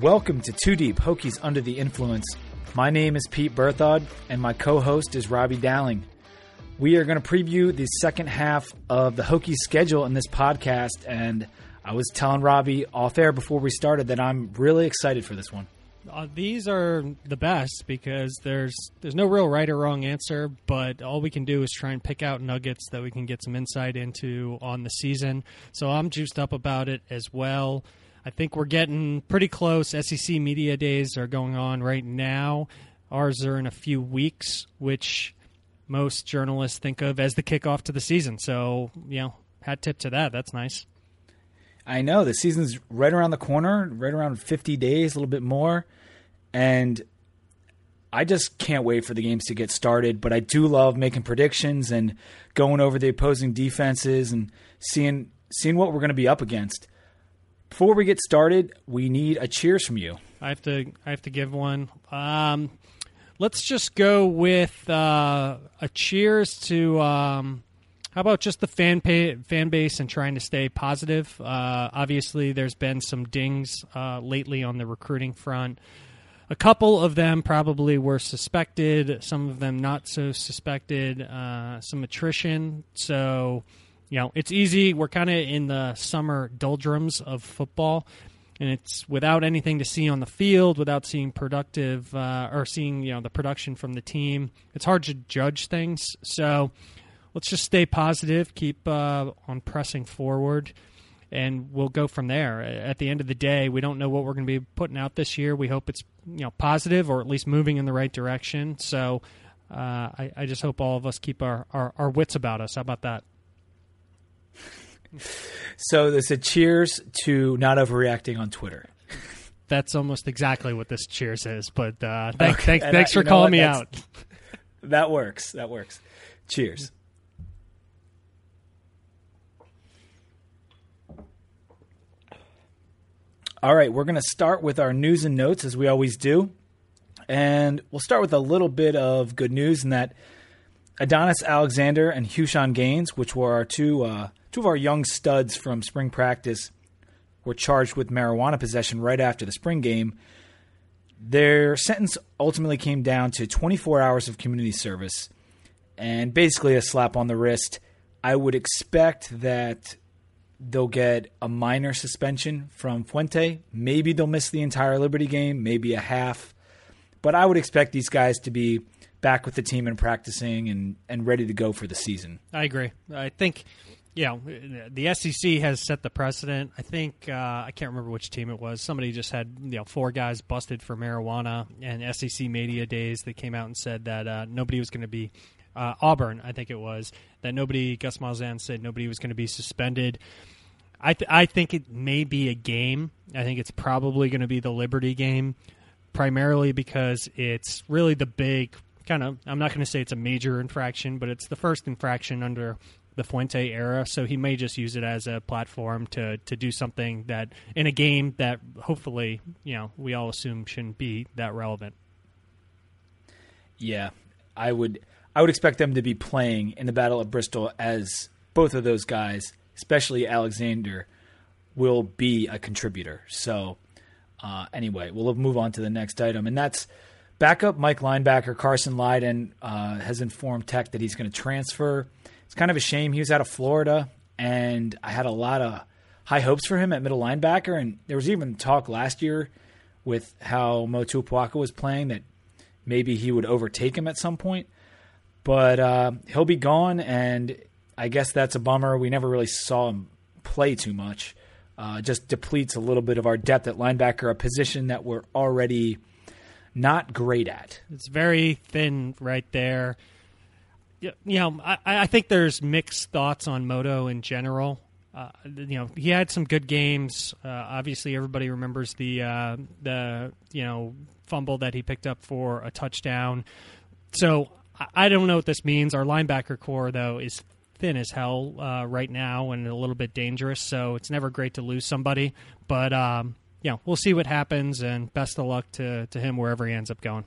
Welcome to Two Deep Hokies Under the Influence. My name is Pete Berthod, and my co host is Robbie Dowling. We are going to preview the second half of the Hokies schedule in this podcast, and I was telling Robbie off air before we started that I'm really excited for this one. Uh, these are the best because there's there's no real right or wrong answer, but all we can do is try and pick out nuggets that we can get some insight into on the season. So I'm juiced up about it as well. I think we're getting pretty close. SEC media days are going on right now. Ours are in a few weeks, which most journalists think of as the kickoff to the season. So, you know, hat tip to that. That's nice. I know the season's right around the corner, right around 50 days, a little bit more. And I just can't wait for the games to get started. But I do love making predictions and going over the opposing defenses and seeing seeing what we're going to be up against. Before we get started, we need a cheers from you. I have to I have to give one. Um, let's just go with uh, a cheers to um, how about just the fan pay, fan base and trying to stay positive. Uh, obviously, there's been some dings uh, lately on the recruiting front. A couple of them probably were suspected, some of them not so suspected. Uh, some attrition, so you know it's easy. We're kind of in the summer doldrums of football and it's without anything to see on the field, without seeing productive uh, or seeing you know the production from the team. It's hard to judge things. So let's just stay positive, keep uh, on pressing forward, and we'll go from there. At the end of the day, we don't know what we're going to be putting out this year. We hope it's you know positive or at least moving in the right direction. So uh, I, I just hope all of us keep our, our, our wits about us. How about that? So this a cheers to not overreacting on Twitter. That's almost exactly what this cheers is. But uh, thank, okay. thank, thanks I, for calling me out. That works. That works. Cheers. All right, we're going to start with our news and notes as we always do. And we'll start with a little bit of good news in that Adonis Alexander and Houshun Gaines, which were our two uh, two of our young studs from spring practice, were charged with marijuana possession right after the spring game. Their sentence ultimately came down to 24 hours of community service and basically a slap on the wrist. I would expect that they'll get a minor suspension from Fuente. Maybe they'll miss the entire Liberty game, maybe a half. But I would expect these guys to be back with the team and practicing and, and ready to go for the season. I agree. I think, you know, the SEC has set the precedent. I think, uh, I can't remember which team it was. Somebody just had, you know, four guys busted for marijuana, and SEC Media Days, they came out and said that uh, nobody was going to be uh, Auburn, I think it was, that nobody, Gus Malzahn said nobody was going to be suspended. I, th- I think it may be a game. I think it's probably going to be the Liberty game, primarily because it's really the big kind of, I'm not going to say it's a major infraction, but it's the first infraction under the Fuente era, so he may just use it as a platform to to do something that in a game that hopefully you know we all assume shouldn't be that relevant. Yeah, I would I would expect them to be playing in the Battle of Bristol as both of those guys, especially Alexander, will be a contributor. So, uh, anyway, we'll move on to the next item, and that's backup Mike linebacker Carson Lydon uh, has informed Tech that he's going to transfer. It's kind of a shame he was out of Florida, and I had a lot of high hopes for him at middle linebacker, and there was even talk last year with how Motuapuaka was playing that maybe he would overtake him at some point. But uh, he'll be gone, and I guess that's a bummer. We never really saw him play too much. Uh, just depletes a little bit of our depth at linebacker, a position that we're already not great at. It's very thin right there. You know, I, I think there's mixed thoughts on Moto in general. Uh, you know, he had some good games. Uh, obviously, everybody remembers the uh, the you know fumble that he picked up for a touchdown. So I don't know what this means. Our linebacker core, though, is thin as hell uh, right now and a little bit dangerous. So it's never great to lose somebody. But um, yeah, we'll see what happens, and best of luck to to him wherever he ends up going.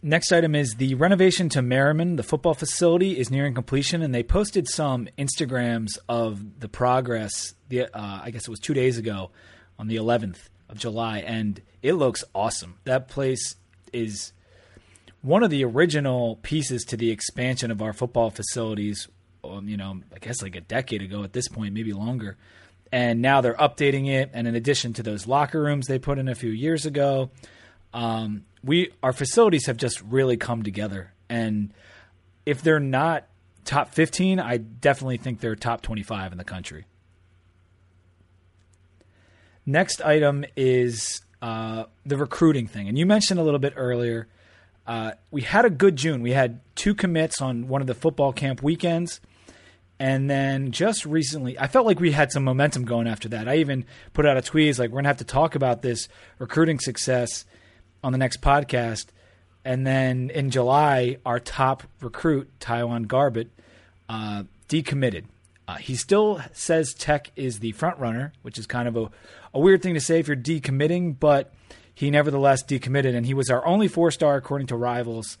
Next item is the renovation to Merryman. The football facility is nearing completion, and they posted some Instagrams of the progress. The uh, I guess it was two days ago, on the 11th of July, and it looks awesome. That place is one of the original pieces to the expansion of our football facilities. Um, you know, I guess like a decade ago at this point, maybe longer. And now they're updating it, and in addition to those locker rooms they put in a few years ago, um, we our facilities have just really come together. And if they're not top 15, I definitely think they're top 25 in the country. Next item is uh, the recruiting thing, and you mentioned a little bit earlier. Uh, we had a good June. We had two commits on one of the football camp weekends. And then just recently, I felt like we had some momentum going after that. I even put out a tweet like, we're going to have to talk about this recruiting success on the next podcast. And then in July, our top recruit, Taiwan Garbett, uh, decommitted. Uh, he still says Tech is the front runner, which is kind of a, a weird thing to say if you're decommitting, but he nevertheless decommitted, and he was our only four star according to Rivals.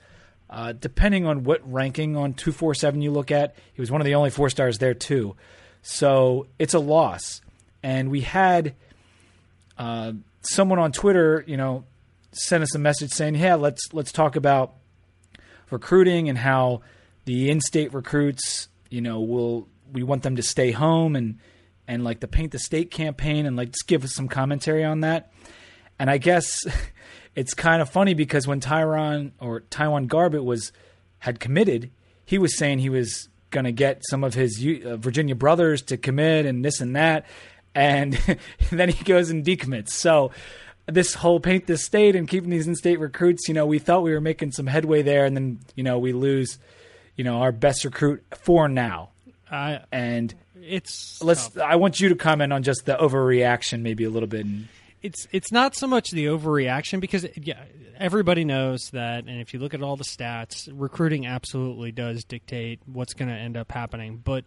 Uh, depending on what ranking on 247 you look at, he was one of the only four stars there, too. So it's a loss. And we had uh, someone on Twitter, you know, send us a message saying, "Yeah, let's let's talk about recruiting and how the in-state recruits, you know, will we want them to stay home and and like the paint the state campaign and like just give us some commentary on that." And I guess it's kind of funny because when Tyron or Taiwan Garbett was had committed, he was saying he was going to get some of his uh, Virginia brothers to commit and this and that, and then he goes and decommits. So this whole paint the state and keeping these in-state recruits, you know, we thought we were making some headway there, and then you know we lose, you know, our best recruit for now. Uh, and it's let's. tough. I want you to comment on just the overreaction, maybe a little bit. And, it's it's not so much the overreaction because yeah, everybody knows that, and if you look at all the stats, recruiting absolutely does dictate what's going to end up happening. But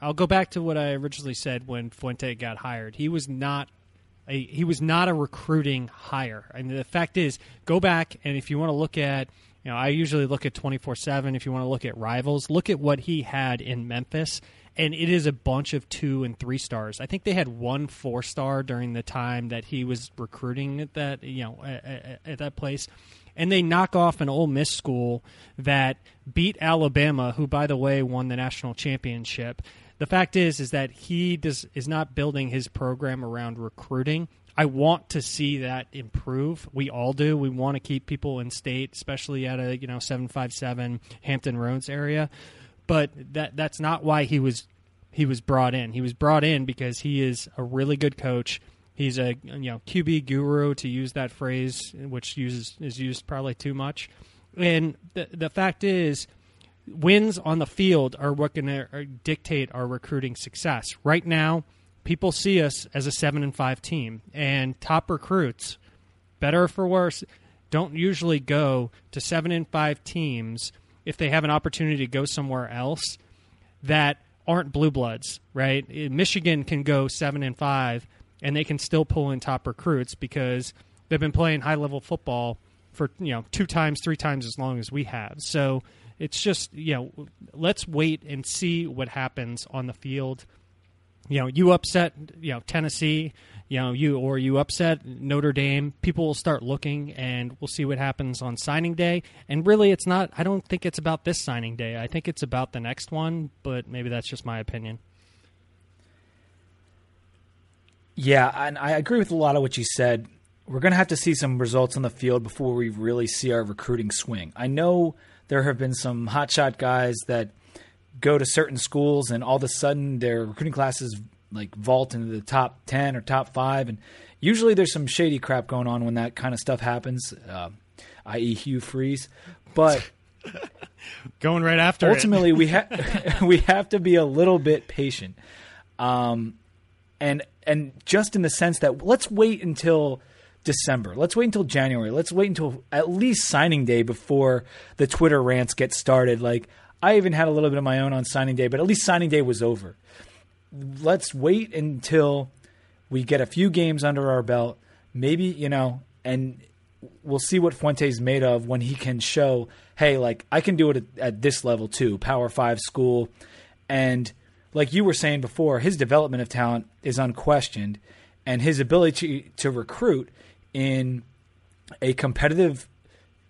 I'll go back to what I originally said when Fuente got hired. He was not a, he was not a recruiting hire, and the fact is, go back and if you want to look at know, I usually look at 24 7. If you want to look at rivals, look at what he had in Memphis and it is a bunch of two and three stars. I think they had one four star during the time that he was recruiting at that you know at, at that place, and they knock off an Ole Miss school that beat Alabama, who by the way won the national championship. The fact is, is that he does is not building his program around recruiting. I want to see that improve. We all do. We want to keep people in state, especially at a you know seven five seven Hampton Roads area but that that's not why he was he was brought in. He was brought in because he is a really good coach. He's a you know QB guru to use that phrase, which uses is used probably too much. And the the fact is, wins on the field are what going to dictate our recruiting success. Right now, people see us as a seven and five team, and top recruits, better or for worse, don't usually go to seven and five teams if they have an opportunity to go somewhere else that aren't blue bloods, right? Eh, Michigan can go seven and five, and they can still pull in top recruits because they've been playing high level football for you know two times, three times as long as we have. So it's just you know let's wait and see what happens on the field. You know, you upset you know Tennessee you know you or you upset Notre Dame, people will start looking, and we'll see what happens on signing day. And really, it's not. I don't think it's about this signing day. I think it's about the next one. But maybe that's just my opinion. Yeah, and I agree with a lot of what you said. We're going to have to see some results on the field before we really see our recruiting swing. I know there have been some hotshot guys that go to certain schools, and all of a sudden their recruiting classes like vault into the top 10 or top 5 and usually there's some shady crap going on when that kind of stuff happens uh, i.e. Hugh Freeze but going right after ultimately we have we have to be a little bit patient um, and and just in the sense that let's wait until December. Let's wait until January. Let's wait until at least signing day before the Twitter rants get started. Like I even had a little bit of my own on signing day, but at least signing day was over let's wait until we get a few games under our belt. Maybe you know, and we'll see what Fuente's made of when he can show, hey, like I can do it at, at this level too, Power Five school, and like you were saying before, his development of talent is unquestioned, and his ability to, to recruit in a competitive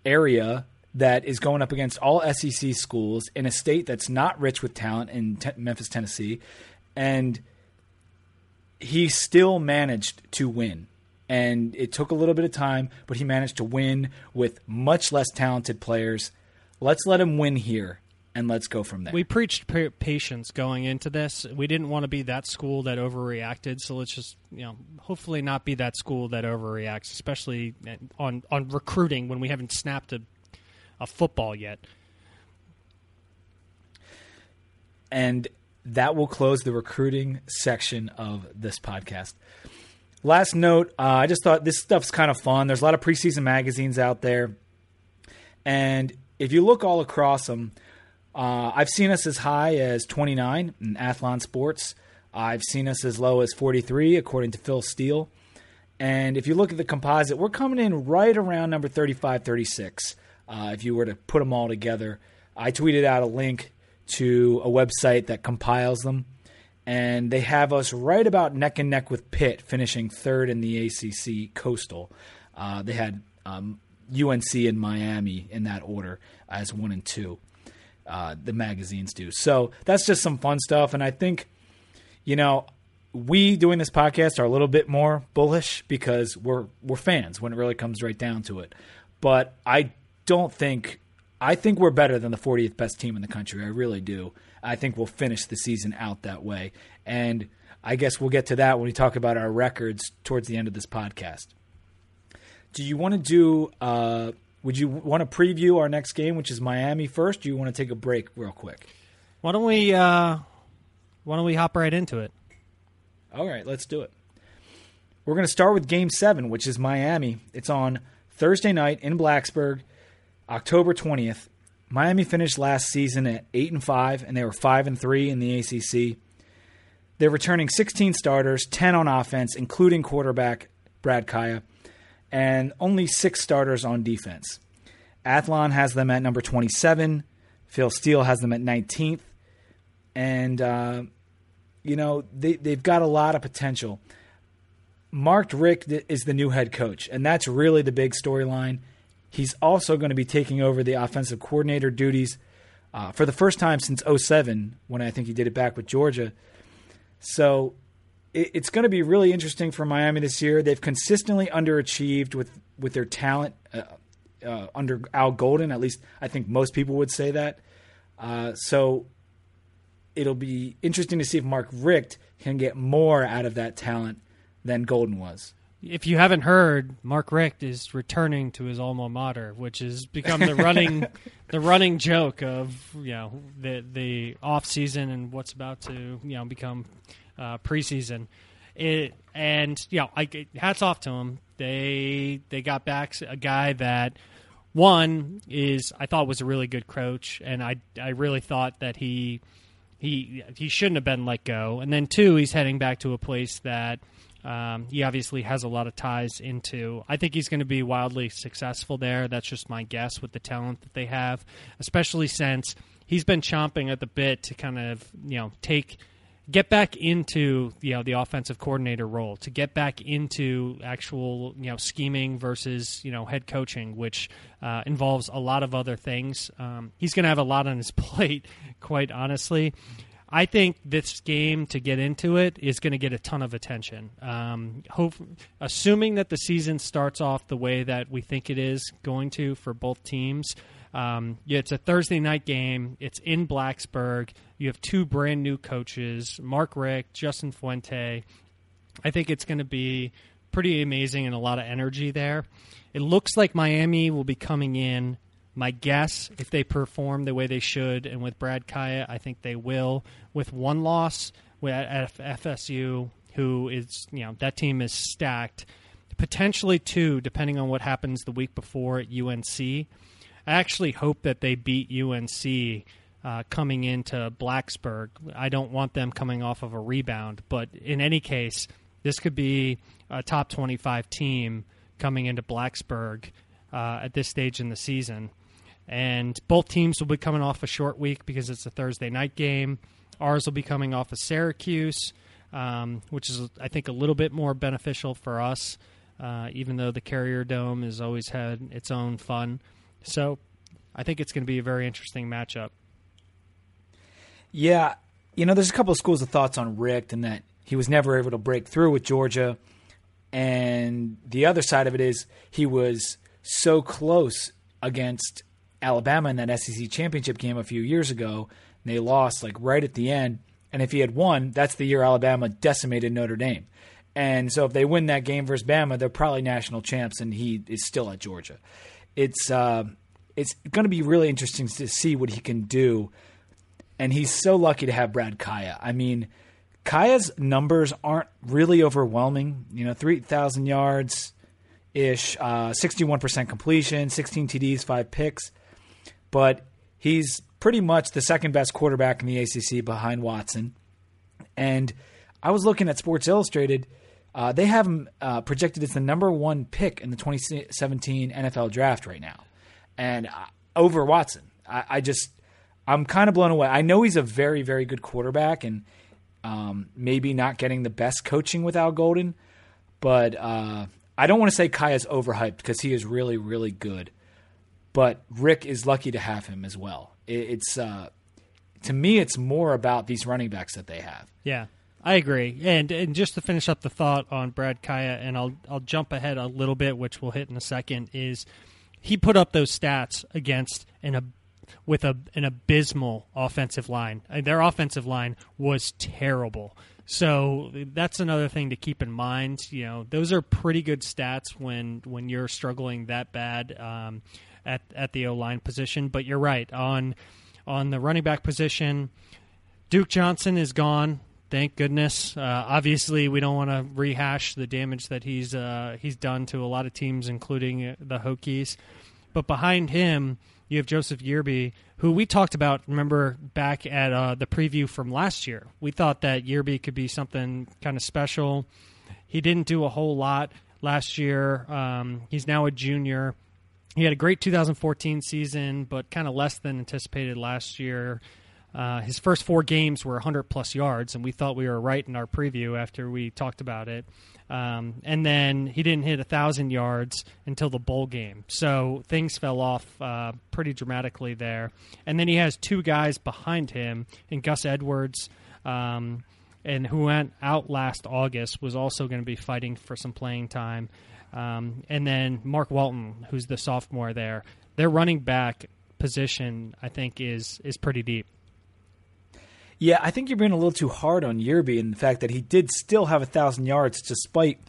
area that is going up against all SEC schools in a state that's not rich with talent in Memphis, Tennessee, and he still managed to win. And it took a little bit of time, but he managed to win with much less talented players. Let's let him win here and let's go from there. We preached pa- patience going into this. We didn't want to be that school that overreacted, so let's just, you know, hopefully not be that school that overreacts, especially eh, on on recruiting when we haven't snapped a a football yet. And that will close the recruiting section of this podcast. Last note, uh, I just thought this stuff's kind of fun. There's a lot of preseason magazines out there. And if you look all across them, uh, I've seen us as high as 29 in Athlon Sports. I've seen us as low as 43, according to Phil Steele. And if you look at the composite, we're coming in right around number 35, 36. Uh, if you were to put them all together, I tweeted out a link to a website that compiles them, and they have us right about neck and neck with Pitt, finishing third in the ACC Coastal. Uh, they had um, UNC and Miami in that order as one and two. Uh, the magazines do. So that's just some fun stuff, and I think, you know, we doing this podcast are a little bit more bullish because we're we're fans when it really comes right down to it. But I don't think I think we're better than the 40th best team in the country. I really do. I think we'll finish the season out that way. And I guess we'll get to that when we talk about our records towards the end of this podcast. Do you want to do uh, would you want to preview our next game, which is Miami first? do you want to take a break real quick? Why don't we uh, why don't we hop right into it? All right, let's do it. We're going to start with game 7, which is Miami. It's on Thursday night in Blacksburg. October 20th, Miami finished last season at 8 and 5 and they were 5 and 3 in the ACC. They're returning 16 starters, 10 on offense including quarterback Brad Kaaya and only 6 starters on defense. Athlon has them at number 27, Phil Steele has them at 19th, and uh, you know they they've got a lot of potential. Mark Richt is the new head coach, and that's really the big storyline. He's also going to be taking over the offensive coordinator duties uh, for the first time since 07, when I think he did it back with Georgia. So it, it's going to be really interesting for Miami this year. They've consistently underachieved with, with their talent uh, uh, under Al Golden. At least I think most people would say that. Uh, so it'll be interesting to see if Mark Richt can get more out of that talent than Golden was if you haven't heard, Mark Richt is returning to his alma mater, which has become the running the running joke of you know the the off season and what's about to you know become uh, preseason. It and you know, I hats off to him. They they got back a guy that one is I thought was a really good coach, and I I really thought that he he he shouldn't have been let go. And then two, he's heading back to a place that um, he obviously has a lot of ties into. I think he's going to be wildly successful there. That's just my guess with the talent that they have, especially since he's been chomping at the bit to kind of you know take get back into you know the offensive coordinator role to get back into actual you know scheming versus you know head coaching which uh, involves a lot of other things um, he's going to have a lot on his plate quite honestly I think this game to get into it is going to get a ton of attention. Um, hope, assuming that the season starts off the way that we think it is going to for both teams. Um, yeah, it's a Thursday night game. It's in Blacksburg. You have two brand new coaches, Mark Richt, Justin Fuente. I think it's going to be pretty amazing and a lot of energy there. It looks like Miami will be coming in my guess, if they perform the way they should, and with Brad Kaaya, I think they will. With one loss at FSU, who is you know that team is stacked, potentially two, depending on what happens the week before at UNC. I actually hope that they beat UNC uh, coming into Blacksburg. I don't want them coming off of a rebound, but in any case, this could be a top 25 team coming into Blacksburg uh, at this stage in the season. And both teams will be coming off a short week because it's a Thursday night game. Ours will be coming off of Syracuse, um, which is, I think, a little bit more beneficial for us, uh, even though the Carrier Dome has always had its own fun. So I think it's going to be a very interesting matchup. Yeah, you know, there's a couple of schools of thoughts on Richt and that he was never able to break through with Georgia. And the other side of it is he was so close against Alabama in that SEC championship game a few years ago. And they lost like right at the end. And if he had won, that's the year Alabama decimated Notre Dame. And so if they win that game versus Bama, they're probably national champs, and he is still at Georgia. It's uh, it's going to be really interesting to see what he can do. And he's so lucky to have Brad Kaaya. I mean, Kaaya's numbers aren't really overwhelming. You know, 3,000 yards ish, uh, 61% completion, 16 TDs, five picks. But he's pretty much the second best quarterback in the ACC behind Watson. And I was looking at Sports Illustrated. Uh, they have him uh, projected as the number one pick in the 2017 NFL draft right now and uh, over Watson. I, I just I'm kind of blown away. I know he's a very very good quarterback and um, maybe not getting the best coaching with Al Golden, but uh, I don't want to say Kaaya's overhyped because he is really really good. But Richt is lucky to have him as well. It, it's uh, to me, it's more about these running backs that they have. Yeah. I agree, and and just to finish up the thought on Brad Kaaya, and I'll I'll jump ahead a little bit, which we'll hit in a second. Is he put up those stats against an with a an abysmal offensive line. Their offensive line was terrible. So that's another thing to keep in mind. You know, those are pretty good stats when when you're struggling that bad um, at at the O line position. But you're right on on the running back position. Duke Johnson is gone. Thank goodness. Uh, obviously, we don't want to rehash the damage that he's uh, he's done to a lot of teams, including uh, the Hokies. But behind him, you have Joseph Yearby, who we talked about. Remember back at uh, the preview from last year, we thought that Yearby could be something kind of special. He didn't do a whole lot last year. Um, he's now a junior. He had a great 2014 season, but kind of less than anticipated last year. Uh, his first four games were 100 plus yards, and we thought we were right in our preview after we talked about it. Um, and then he didn't hit a thousand yards until the bowl game, so things fell off uh, pretty dramatically there. And then he has two guys behind him, in Gus Edwards, um, and who went out last August was also going to be fighting for some playing time. Um, and then Mark Walton, who's the sophomore there. Their running back position, I think, is is pretty deep. Yeah, I think you're being a little too hard on Yearby and the fact that he did still have a thousand yards despite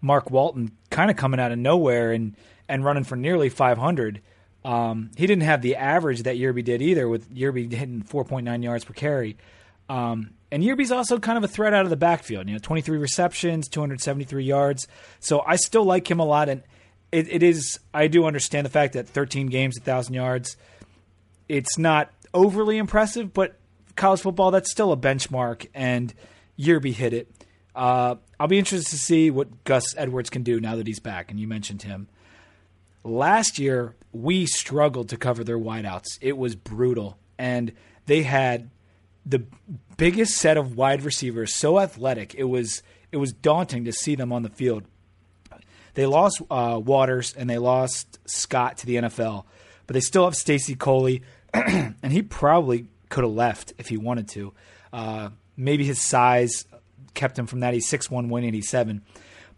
Mark Walton kind of coming out of nowhere and and running for nearly 500. Um, he didn't have the average that Yearby did either, with Yearby hitting 4.9 yards per carry. Um, and Yearby's also kind of a threat out of the backfield. You know, 23 receptions, 273 yards. So I still like him a lot, and it, it is. I do understand the fact that 13 games, 1,000 yards. It's not overly impressive, but college football, that's still a benchmark, and Yearby hit it. Uh, I'll be interested to see what Gus Edwards can do now that he's back, and you mentioned him. Last year, we struggled to cover their wideouts. It was brutal, and they had the biggest set of wide receivers, so athletic. It was it was daunting to see them on the field. They lost uh, Waters and they lost Scott to the NFL, but they still have Stacy Coley, and he probably could have left if he wanted to. Uh, maybe his size kept him from that. He's 6'1", 187.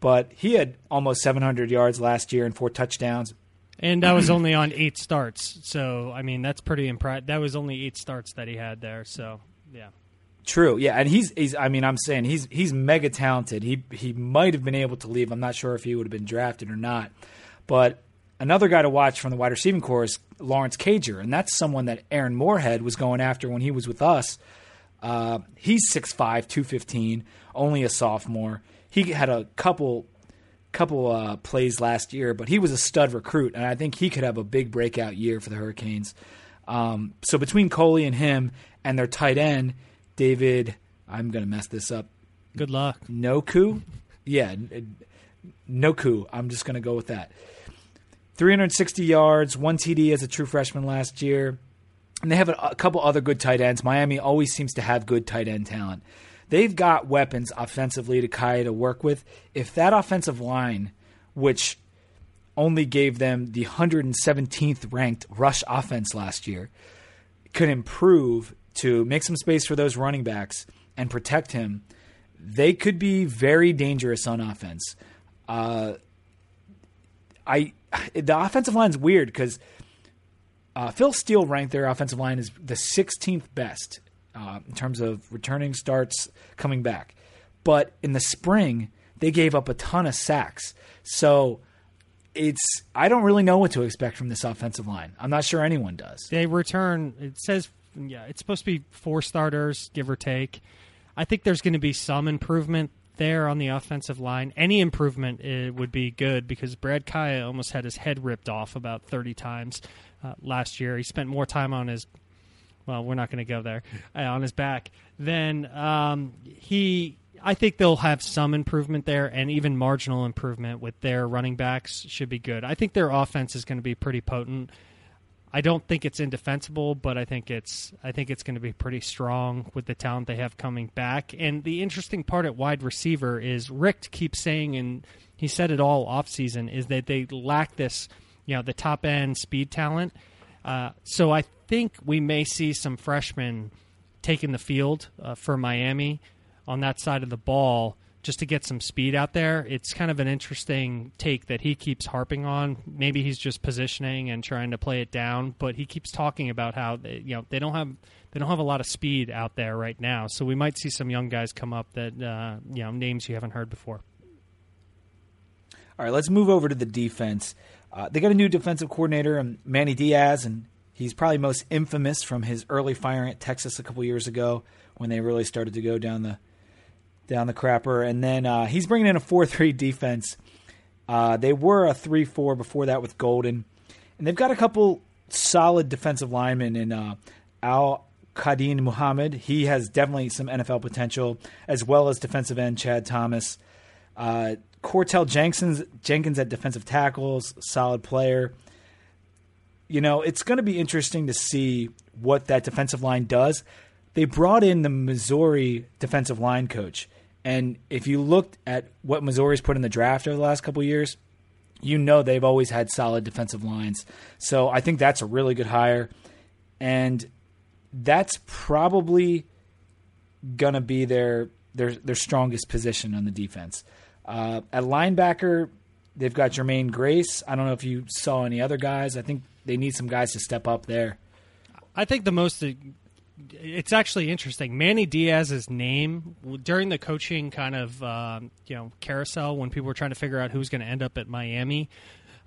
But he had almost 700 yards last year and four touchdowns. And that was only on eight starts. So, I mean, that's pretty impressive. That was only eight starts that he had there. So, yeah. True, yeah, and he's he's. I mean, I'm saying he's he's mega talented. He he might have been able to leave. I'm not sure if he would have been drafted or not, but Another guy to watch from the wide receiving corps is Lawrence Cager, and that's someone that Aaron Moorehead was going after when he was with us. Uh, he's 6'5", 215, only a sophomore. He had a couple couple uh, plays last year, but he was a stud recruit, and I think he could have a big breakout year for the Hurricanes. Um, so between Coley and him and their tight end, David, I'm going to mess this up. Good luck. Njoku? Yeah, no coup. I'm just going to go with that. 360 yards, one TD as a true freshman last year. And they have a, a couple other good tight ends. Miami always seems to have good tight end talent. They've got weapons offensively to Kai to work with. If that offensive line, which only gave them the 117th ranked rush offense last year, could improve to make some space for those running backs and protect him, they could be very dangerous on offense. Uh, I the offensive line is weird because uh, Phil Steele ranked their offensive line as the 16th best uh, in terms of returning starts coming back, but in the spring they gave up a ton of sacks. So it's I don't really know what to expect from this offensive line. I'm not sure anyone does. They return. It says yeah, it's supposed to be four starters, give or take. I think there's going to be some improvement there on the offensive line. Any improvement it would be good because Brad Kaaya almost had his head ripped off about 30 times uh, last year. He spent more time on his well, we're not going to go there uh, on his back. Then um, he, I think they'll have some improvement there, and even marginal improvement with their running backs should be good. I think their offense is going to be pretty potent. I don't think it's indefensible, but I think it's I think it's going to be pretty strong with the talent they have coming back. And the interesting part at wide receiver is Richt keeps saying, and he said it all off season, is that they lack this, you know, the top end speed talent. Uh, so I think we may see some freshmen taking the field uh, for Miami on that side of the ball just to get some speed out there. It's kind of an interesting take that he keeps harping on. Maybe he's just positioning and trying to play it down, but he keeps talking about how they, you know they don't have they don't have a lot of speed out there right now. So we might see some young guys come up that uh, you know names you haven't heard before. All right, let's move over to the defense. Uh, they got a new defensive coordinator, um, Manny Diaz, and he's probably most infamous from his early firing at Texas a couple years ago when they really started to go down the down the crapper. And then uh, he's bringing in a 4 3 defense. Uh, they were a 3 4 before that with Golden. And they've got a couple solid defensive linemen in uh, Al Quadin Muhammad. He has definitely some NFL potential, as well as defensive end Chad Thomas. Uh, Courtel Jenkins, Jenkins at defensive tackles, solid player. You know, it's going to be interesting to see what that defensive line does. They brought in the Missouri defensive line coach. And if you looked at what Missouri's put in the draft over the last couple years, you know they've always had solid defensive lines. So I think that's a really good hire. And that's probably gonna be their their their strongest position on the defense. Uh, at linebacker, they've got Jermaine Grace. I don't know if you saw any other guys. I think they need some guys to step up there. I think the most it's actually interesting. Manny Diaz's name during the coaching kind of um, you know carousel when people were trying to figure out who's going to end up at Miami.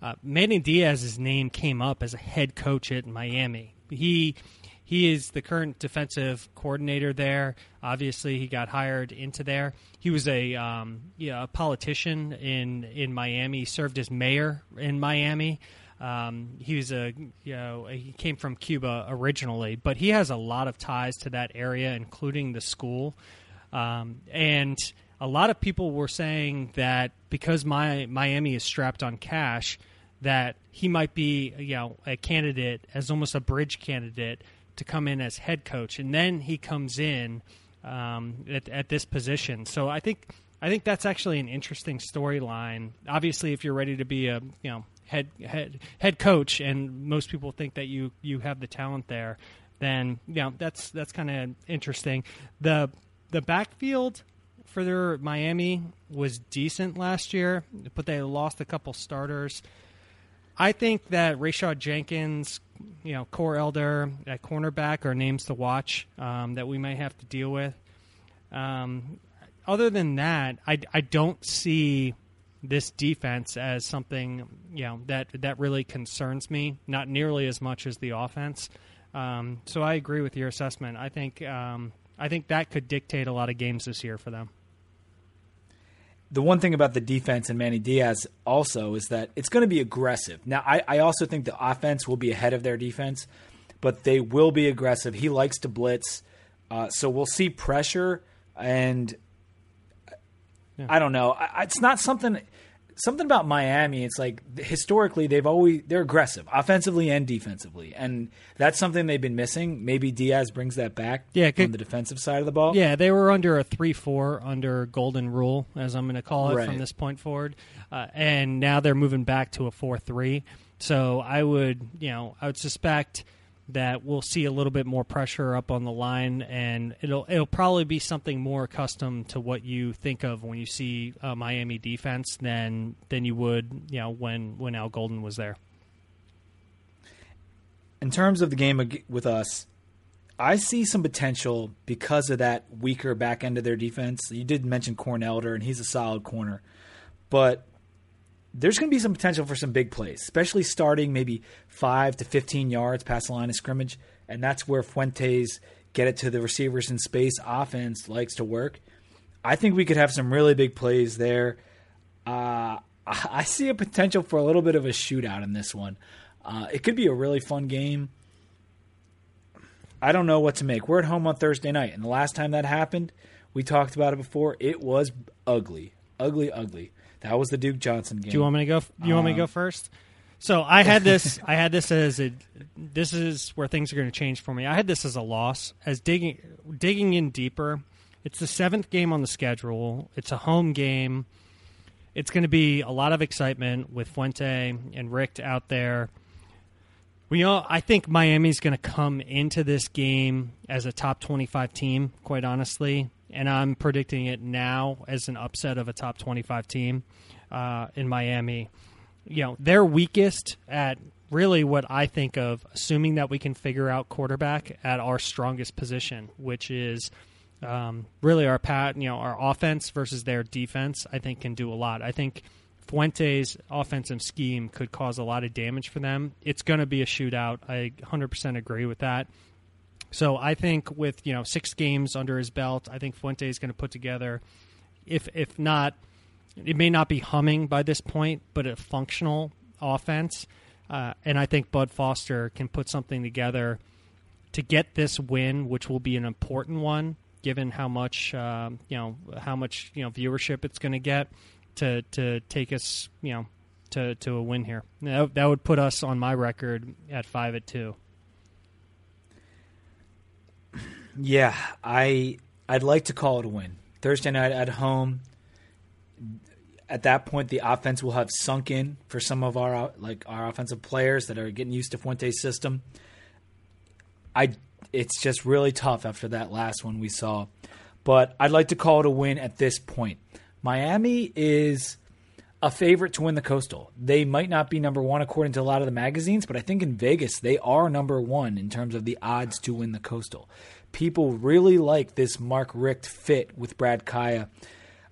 Uh, Manny Diaz's name came up as a head coach at Miami. He he is the current defensive coordinator there. Obviously, he got hired into there. He was a um, a politician in in Miami. He served as mayor in Miami. Um, he was a you know he came from Cuba originally, but he has a lot of ties to that area, including the school. Um, and a lot of people were saying that because my Miami is strapped on cash, that he might be you know a candidate as almost a bridge candidate to come in as head coach, and then he comes in um, at, at this position. So I think I think that's actually an interesting storyline. Obviously, if you're ready to be a you know head head head coach, and most people think that you you have the talent there, then yeah, that's that's kind of interesting. the The backfield for their Miami was decent last year, but they lost a couple starters. I think that Rayshawn Jenkins, you know, Corn Elder at cornerback are names to watch um, that we might have to deal with. Um, other than that, I, I don't see this defense as something you know that that really concerns me. Not nearly as much as the offense. Um, so I agree with your assessment. I think um, I think that could dictate a lot of games this year for them. The one thing about the defense and Manny Diaz also is that it's going to be aggressive. Now, I, I also think the offense will be ahead of their defense, but they will be aggressive. He likes to blitz, uh, so we'll see pressure and yeah. I don't know. It's not something something about Miami. It's like historically they've always they're aggressive offensively and defensively, and that's something they've been missing. Maybe Diaz brings that back. Yeah, on the defensive side of the ball. Yeah, they were under a three-four under Golden Rule, as I'm going to call it Right. from this point forward, uh, and now they're moving back to a four-three. So I would, you know, I would suspect that we'll see a little bit more pressure up on the line, and it'll it'll probably be something more accustomed to what you think of when you see Miami defense than than you would, you know, when when Al Golden was there. in terms of the game with us, I see some potential because of that weaker back end of their defense. You did mention Corn Elder, and he's a solid corner, but there's going to be some potential for some big plays, especially starting maybe five to 15 yards past the line of scrimmage, and that's where Fuentes get it to the receivers in space. Offense likes to work. I think we could have some really big plays there. Uh, I see a potential for a little bit of a shootout in this one. Uh, it could be a really fun game. I don't know what to make. We're at home on Thursday night, and the last time that happened, we talked about it before. It was ugly, ugly, ugly. That was the Duke Johnson game. Do you want me to go? You want me to go first? So I had this. I had this as a. This is where things are going to change for me. I had this as a loss. As digging digging in deeper, it's the seventh game on the schedule. It's a home game. It's going to be a lot of excitement with Fuente and Richt out there. We all, I think Miami's going to come into this game as a top 25 team, quite honestly. And I'm predicting it now as an upset of a top 25 team uh, in Miami. You know, they're weakest at really what I think of, assuming that we can figure out quarterback at our strongest position, which is um, really our pat, you know, our offense versus their defense. I think can do a lot. I think Fuente's offensive scheme could cause a lot of damage for them. It's going to be a shootout. I 100% agree with that. So I think with you know six games under his belt, I think Fuente is going to put together, if if not, it may not be humming by this point, but a functional offense. Uh, and I think Bud Foster can put something together to get this win, which will be an important one, given how much um, you know how much you know viewership it's going to get to to take us you know to to a win here. That, that would put us on my record at five at two. Yeah, I I'd like to call it a win. Thursday night at home. At that point, the offense will have sunk in for some of our like our offensive players that are getting used to Fuente's system. I it's just really tough after that last one we saw, but I'd like to call it a win at this point. Miami is a favorite to win the Coastal. They might not be number one according to a lot of the magazines, but I think in Vegas they are number one in terms of the odds to win the Coastal. People really like this Mark Richt fit with Brad Kaaya.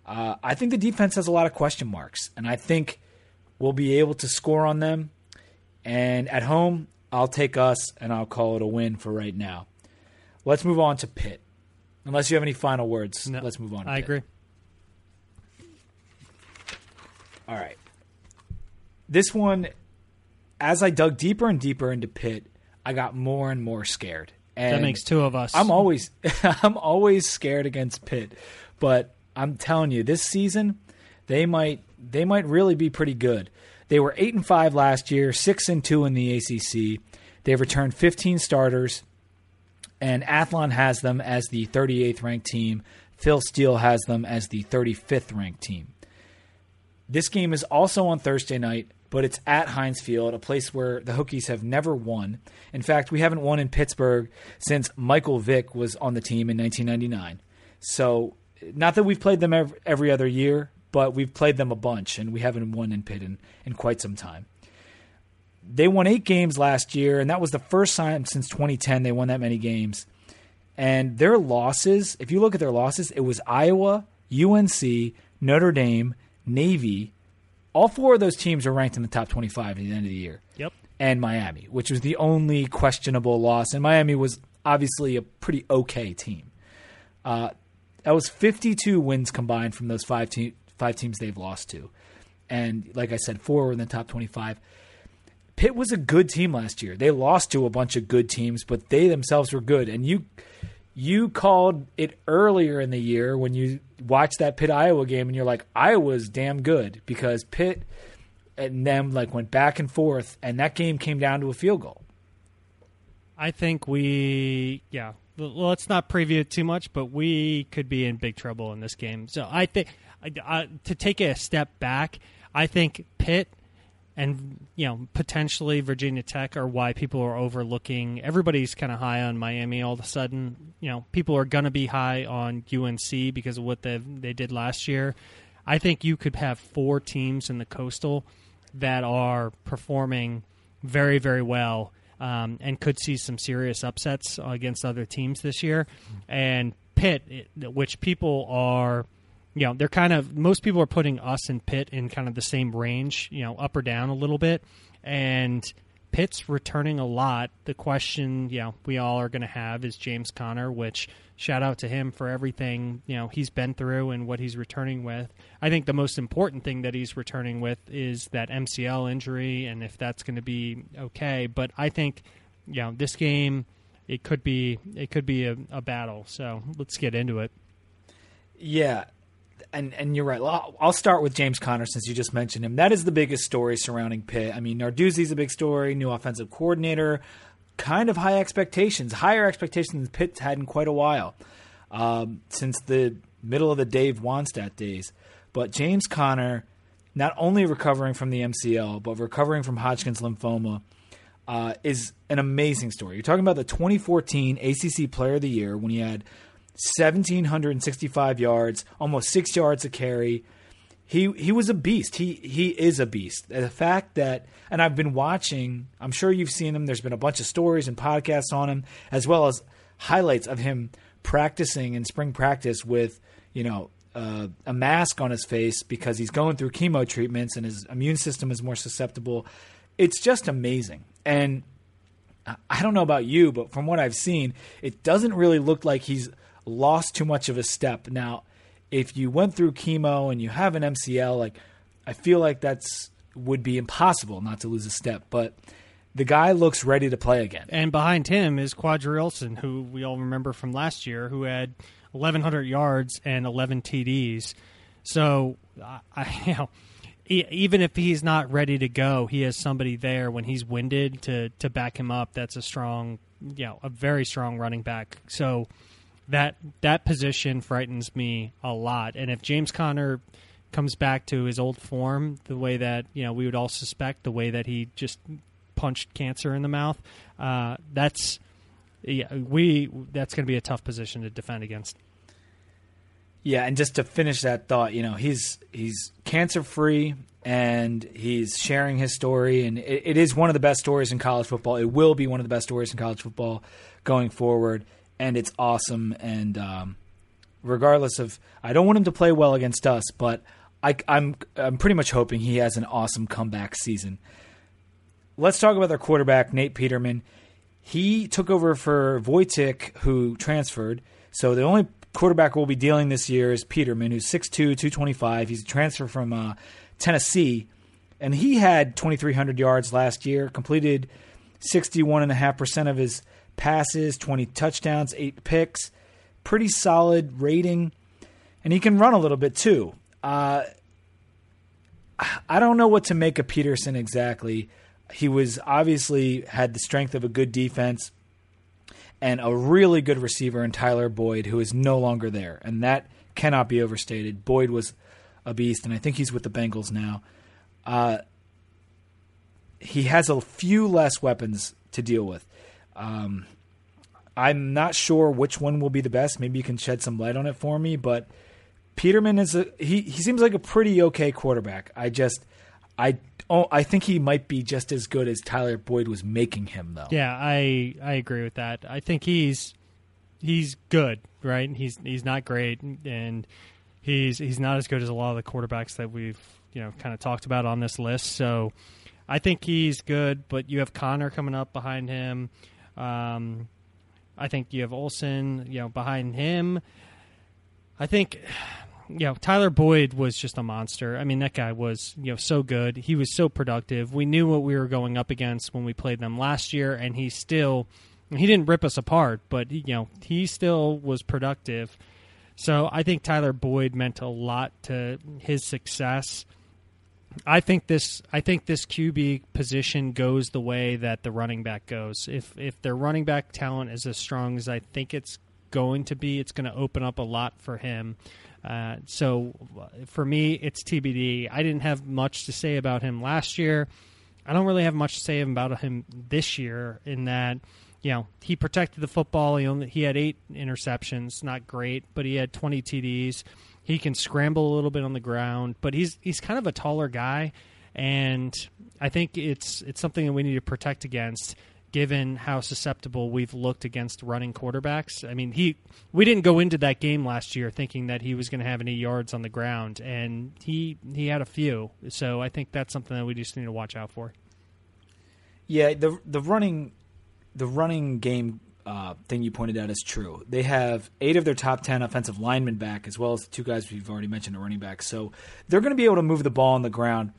Uh, I think the defense has a lot of question marks, and I think we'll be able to score on them. And at home, I'll take us, and I'll call it a win for right now. Let's move on to Pitt. Unless you have any final words, No, let's move on. I Pitt. agree. All right. This one, as I dug deeper and deeper into Pitt, I got more and more scared. And That makes two of us. I'm always I'm always scared against Pitt, but I'm telling you, this season they might they might really be pretty good. They were eight and five last year, six and two in the ACC. They've returned 15 starters, and Athlon has them as the 38th ranked team. Phil Steele has them as the 35th ranked team. This game is also on Thursday night, but it's at Heinz Field, a place where the Hokies have never won. In fact, we haven't won in Pittsburgh since Michael Vick was on the team in 1999. So, not that we've played them every, other year, but we've played them a bunch, and we haven't won in Pitt in, in quite some time. They won eight games last year, and that was the first time since 2010 they won that many games. And their losses, if you look at their losses, it was Iowa, UNC, Notre Dame, Navy. All four of those teams are ranked in the top 25 at the end of the year. Yep. And Miami, which was the only questionable loss. And Miami was obviously a pretty okay team. Uh, that was 52 wins combined from those five, te- five teams they've lost to. And like I said, four were in the top 25. Pitt was a good team last year. They lost to a bunch of good teams, but they themselves were good. And you you called it earlier in the year when you watched that Pitt Iowa game, and you're like, Iowa's damn good because Pitt and them like went back and forth, and that game came down to a field goal. I think we, yeah. Let's not preview it too much, but we could be in big trouble in this game. So I think to take a step back, I think Pitt and you know potentially Virginia Tech are why people are overlooking. Everybody's kind of high on Miami all of a sudden. You know, people are going to be high on UNC because of what they they did last year. I think you could have four teams in the Coastal that are performing very very well um, and could see some serious upsets against other teams this year. And Pitt, which people are you know, they're kind of most people are putting us and Pitt in kind of the same range, you know, up or down a little bit. And Pitt's returning a lot. The question, you know, we all are going to have is James Conner, which shout out to him for everything, you know, he's been through and what he's returning with. I think the most important thing that he's returning with is that MCL injury and if that's going to be okay, but I think you know, this game it could be it could be a, a battle. So, let's get into it. Yeah, and and you're right. I'll start with James Conner since you just mentioned him. That is the biggest story surrounding Pitt. I mean, Narduzzi's a big story, new offensive coordinator, kind of high expectations, higher expectations than Pitt had in quite a while, um, since the middle of the Dave Wannstedt days. But James Conner, not only recovering from the MCL, but recovering from Hodgkin's lymphoma, uh, is an amazing story. You're talking about the 2014 ACC Player of the Year when he had 1765 yards, almost 6 yards a carry. He he was a beast. He he is a beast. The fact that and I've been watching, I'm sure you've seen him. There's been a bunch of stories and podcasts on him as well as highlights of him practicing in spring practice with, you know, uh, a mask on his face because he's going through chemo treatments and his immune system is more susceptible. It's just amazing. And I don't know about you, but from what I've seen, it doesn't really look like he's lost too much of a step. Now, if you went through chemo and you have an MCL, like I feel like that's would be impossible not to lose a step, but the guy looks ready to play again. And behind him is Qadree Ollison, who we all remember from last year, who had 1,100 yards and 11 TDs. So, I, you know, even if he's not ready to go, he has somebody there when he's winded to to back him up. That's a strong, you know, a very strong running back. So that that position frightens me a lot. And if James Conner comes back to his old form, the way that you know we would all suspect, the way that he just punched cancer in the mouth, uh, that's yeah, we that's going to be a tough position to defend against. Yeah, and just to finish that thought, you know, he's he's cancer free and he's sharing his story, and it, it is one of the best stories in college football. It will be one of the best stories in college football going forward and it's awesome. And um, regardless of, I don't want him to play well against us, but I, I'm I'm pretty much hoping he has an awesome comeback season. Let's talk about their quarterback, Nate Peterman. He took over for Voytik, who transferred. So the only quarterback we'll be dealing this year is Peterman, who's 6'2", 225. He's a transfer from uh, Tennessee, and he had 2,300 yards last year, completed 61.5% of his passes, 20 touchdowns, 8 picks. Pretty solid rating. And he can run a little bit too. Uh, I don't know what to make of Peterson exactly. He was obviously had the strength of a good defense and a really good receiver in Tyler Boyd, who is no longer there. And that cannot be overstated. Boyd was a beast, and I think he's with the Bengals now. Uh, he has a few less weapons to deal with. Um, I'm not sure which one will be the best. Maybe you can shed some light on it for me. But Peterman is a he. He seems like a pretty okay quarterback. I just I oh I think he might be just as good as Tyler Boyd was making him though. Yeah, I I agree with that. I think he's he's good, right? He's he's not great, and he's he's not as good as a lot of the quarterbacks that we've you know kind of talked about on this list. So I think he's good, but you have Conner coming up behind him. Um, I think you have Ollison, you know, behind him. I think, you know, Tyler Boyd was just a monster. I mean, that guy was, you know, so good. He was so productive. We knew what we were going up against when we played them last year, and he still He didn't rip us apart, but you know he still was productive. So I think Tyler Boyd meant a lot to his success. I think this I think this QB position goes the way that the running back goes. If if their running back talent is as strong as I think it's going to be, it's going to open up a lot for him. Uh, so for me, it's TBD. I didn't have much to say about him last year. I don't really have much to say about him this year in that you know he protected the football. He only he had eight interceptions, not great, but he had 20 TDs. He can scramble a little bit on the ground, but he's he's kind of a taller guy, and I think it's it's something that we need to protect against given how susceptible we've looked against running quarterbacks. I mean, he we didn't go into that game last year thinking that he was going to have any yards on the ground, and he he had a few. So I think that's something that we just need to watch out for. Yeah, the the running the running game uh, thing you pointed out is true. They have eight of their top ten offensive linemen back, as well as the two guys we've already mentioned at running back. So they're going to be able to move the ball on the ground.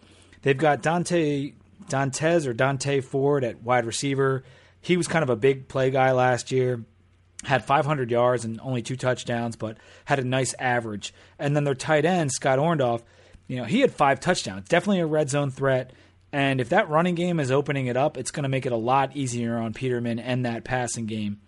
They've got Dante Dantes or Dante Ford at wide receiver. He was kind of a big play guy last year. Had 500 yards and only two touchdowns, but had a nice average. And then their tight end Scott Orndorff, you know, he had five touchdowns. Definitely a red zone threat. And if that running game is opening it up, it's going to make it a lot easier on Peterman and that passing game.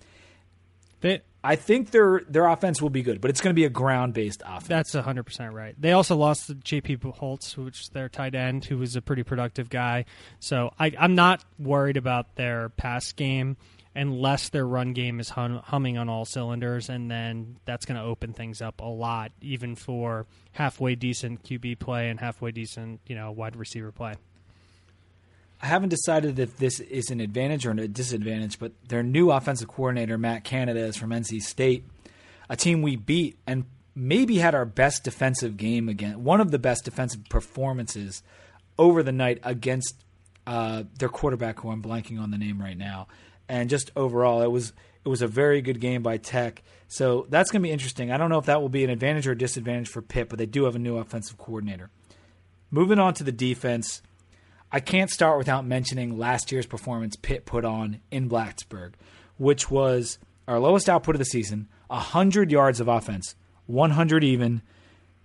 They, I think their their offense will be good, but it's going to be a ground based offense. That's 100% right. They also lost JP Holtz, which is their tight end, who was a pretty productive guy. So I, I'm not worried about their pass game unless their run game is hum, humming on all cylinders, and then that's going to open things up a lot, even for halfway decent QB play and halfway decent, you know, wide receiver play. I haven't decided if this is an advantage or a disadvantage, but their new offensive coordinator, Matt Canada, is from NC State, a team we beat and maybe had our best defensive game again, one of the best defensive performances over the night against uh, their quarterback, who I'm blanking on the name right now. And just overall, it was it was a very good game by Tech. So that's going to be interesting. I don't know if that will be an advantage or a disadvantage for Pitt, but they do have a new offensive coordinator. Moving on to the defense. I can't start without mentioning last year's performance Pitt put on in Blacksburg, which was our lowest output of the season 100 yards of offense, 100 even,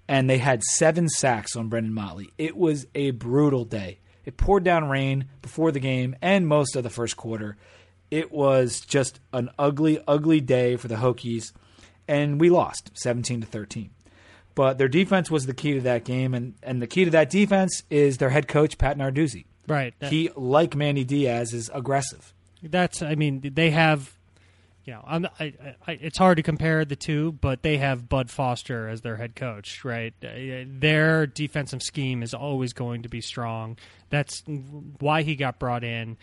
and they had seven sacks on Brenden Motley. It was a brutal day. It poured down rain before the game and most of the first quarter. It was just an ugly, ugly day for the Hokies, and we lost 17 to 13. But their defense was the key to that game, and, and the key to that defense is their head coach Pat Narduzzi. Right. he, like Manny Diaz, is aggressive. That's. I mean, they have. You know, I'm, I, I, it's hard to compare the two, but they have Bud Foster as their head coach, right? Uh, their defensive scheme is always going to be strong. That's why he got brought in.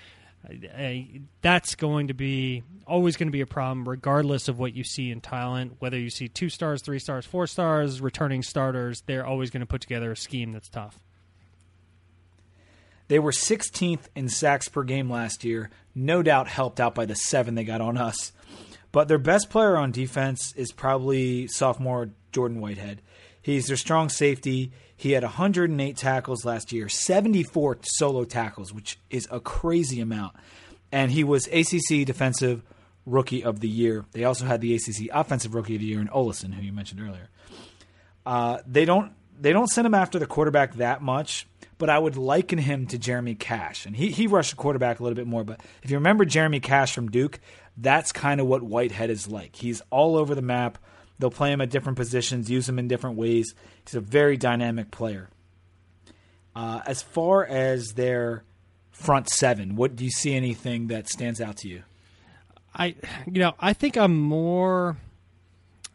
That's going to be always going to be a problem, regardless of what you see in talent. Whether you see two stars, three stars, four stars, returning starters, they're always going to put together a scheme that's tough. They were 16th in sacks per game last year, no doubt helped out by the seven they got on us. But their best player on defense is probably sophomore Jordan Whitehead. He's their strong safety. He had 108 tackles last year, 74 solo tackles, which is a crazy amount. And he was ACC Defensive Rookie of the Year. They also had the ACC Offensive Rookie of the Year in Ollison, who you mentioned earlier. Uh, they don't they don't send him after the quarterback that much, but I would liken him to Jeremy Cash. And he, he rushed the quarterback a little bit more. But if you remember Jeremy Cash from Duke, that's kind of what Whitehead is like. He's all over the map. They'll play him at different positions, use him in different ways. He's a very dynamic player. Uh, as far as their front seven, what do you see anything that stands out to you? I, you know, I think I'm more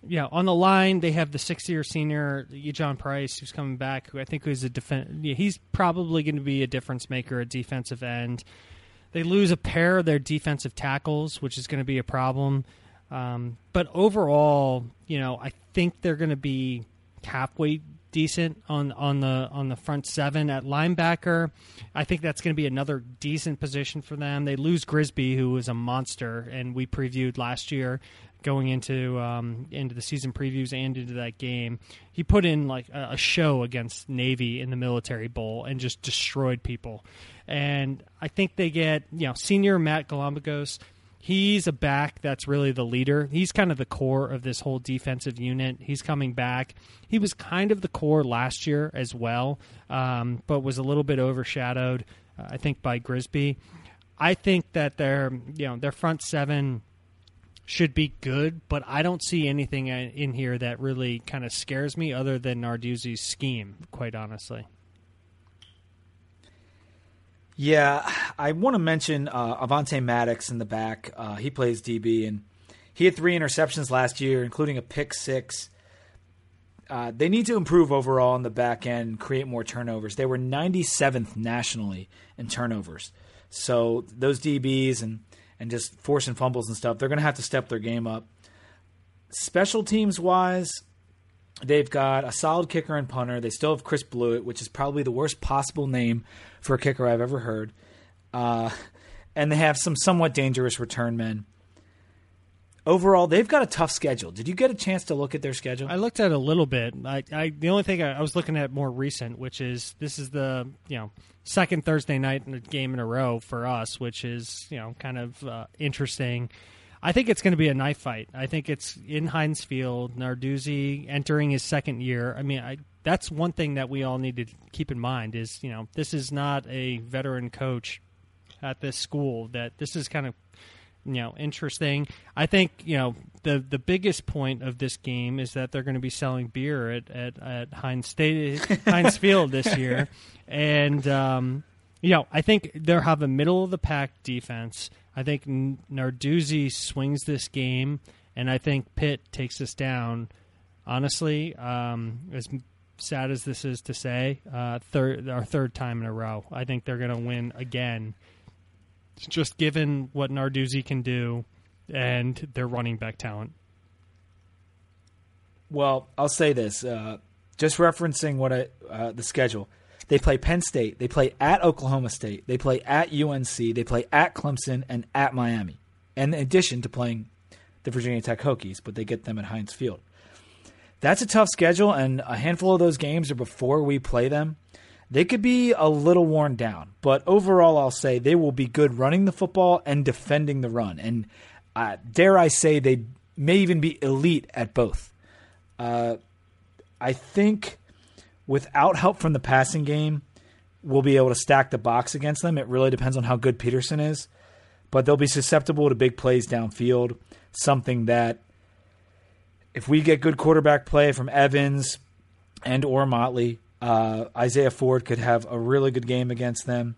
yeah, on the line they have the six-year senior Ejuan Price, who's coming back. Who I think is a defense. Yeah, he's probably going to be a difference maker at defensive end. They lose a pair of their defensive tackles, which is going to be a problem. Um, but overall, you know, I think they're going to be halfway decent on on the on the front seven at linebacker. I think that's going to be another decent position for them. They lose Grigsby, who was a monster, and we previewed last year going into um, into the season previews and into that game. He put in like a, a, show against Navy in the Military Bowl and just destroyed people. And I think they get you know senior Matt Galambagos. He's a back that's really the leader. He's kind of the core of this whole defensive unit. He's coming back. He was kind of the core last year as well, um, but was a little bit overshadowed, uh, I think, by Grigsby. I think that their you know their front seven should be good, but I don't see anything in here that really kind of scares me other than Narduzzi's scheme, quite honestly. Yeah, I want to mention uh, Avonte Maddox in the back. Uh, he plays DB, and he had three interceptions last year, including a pick six. Uh, they need to improve overall in the back end, create more turnovers. They were 97th nationally in turnovers. So those DBs and and just forcing fumbles and stuff, they're going to have to step their game up. Special teams wise, they've got a solid kicker and punter. They still have Chris Blewitt, which is probably the worst possible name for a kicker I've ever heard. Uh, and they have some somewhat dangerous return men. Overall, they've got a tough schedule. Did you get a chance to look at their schedule? I looked at a little bit. I, I the only thing I, I, was looking at more recent, which is this is the you know second Thursday night game in a row for us, which is you know kind of uh, interesting. I think it's going to be a knife fight. I think it's in Heinz Field. Narduzzi entering his second year. I mean, I, that's one thing that we all need to keep in mind is you know this is not a veteran coach at this school that this is kind of you know interesting i think you know the the biggest point of this game is that they're going to be selling beer at at, at heinz state heinz field this year and um, you know i think they'll have a middle of the pack defense i think narduzzi swings this game and i think pitt takes us down honestly um, as sad as this is to say, uh, third our third time in a row. I think they're going to win again. Just given what Narduzzi can do and their running back talent. Well, I'll say this, uh, just referencing what I, uh, the schedule. They play Penn State. They play at Oklahoma State. They play at UNC. They play at Clemson and at Miami. in addition to playing the Virginia Tech Hokies, but they get them at Heinz Field that's a tough schedule, and a handful of those games are before we play them. They could be a little worn down, but overall, I'll say they will be good running the football and defending the run. And uh, dare I say, they may even be elite at both. Uh, I think without help from the passing game, we'll be able to stack the box against them. It really depends on how good Peterson is, but they'll be susceptible to big plays downfield, something that if we get good quarterback play from Evans and or Motley, uh, Isaiah Ford could have a really good game against them.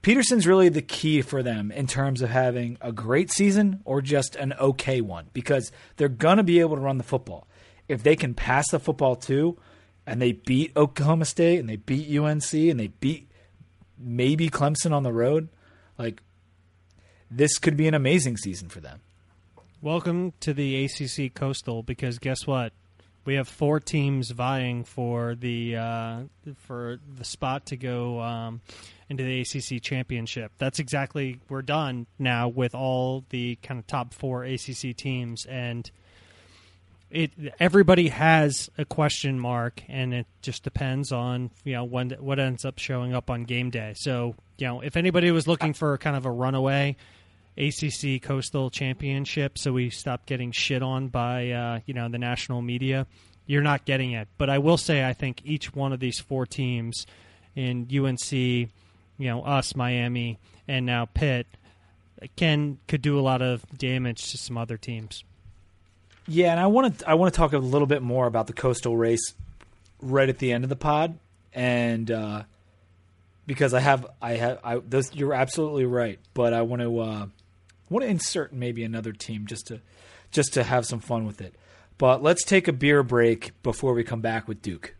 Peterson's really the key for them in terms of having a great season or just an okay one because they're going to be able to run the football. If they can pass the football too, and they beat Oklahoma State and they beat UNC and they beat maybe Clemson on the road, like this could be an amazing season for them. Welcome to the ACC Coastal because guess what? We have four teams vying for the uh, for the spot to go um, into the ACC championship. That's exactly we're done now with all the kind of top four ACC teams, and it everybody has a question mark, and it just depends on you know when what ends up showing up on game day. So you know if anybody was looking for kind of a runaway ACC Coastal Championship, so we stopped getting shit on by uh, you know the national media. You're not getting it, but I will say I think each one of these four teams in UNC, you know us, Miami, and now Pitt can could do a lot of damage to some other teams. Yeah, and I want to I want to talk a little bit more about the coastal race right at the end of the pod, and uh, because I have I have I those you're absolutely right, but I want to uh, want to insert maybe another team just to just to have some fun with it. But let's take a beer break before we come back with Duke.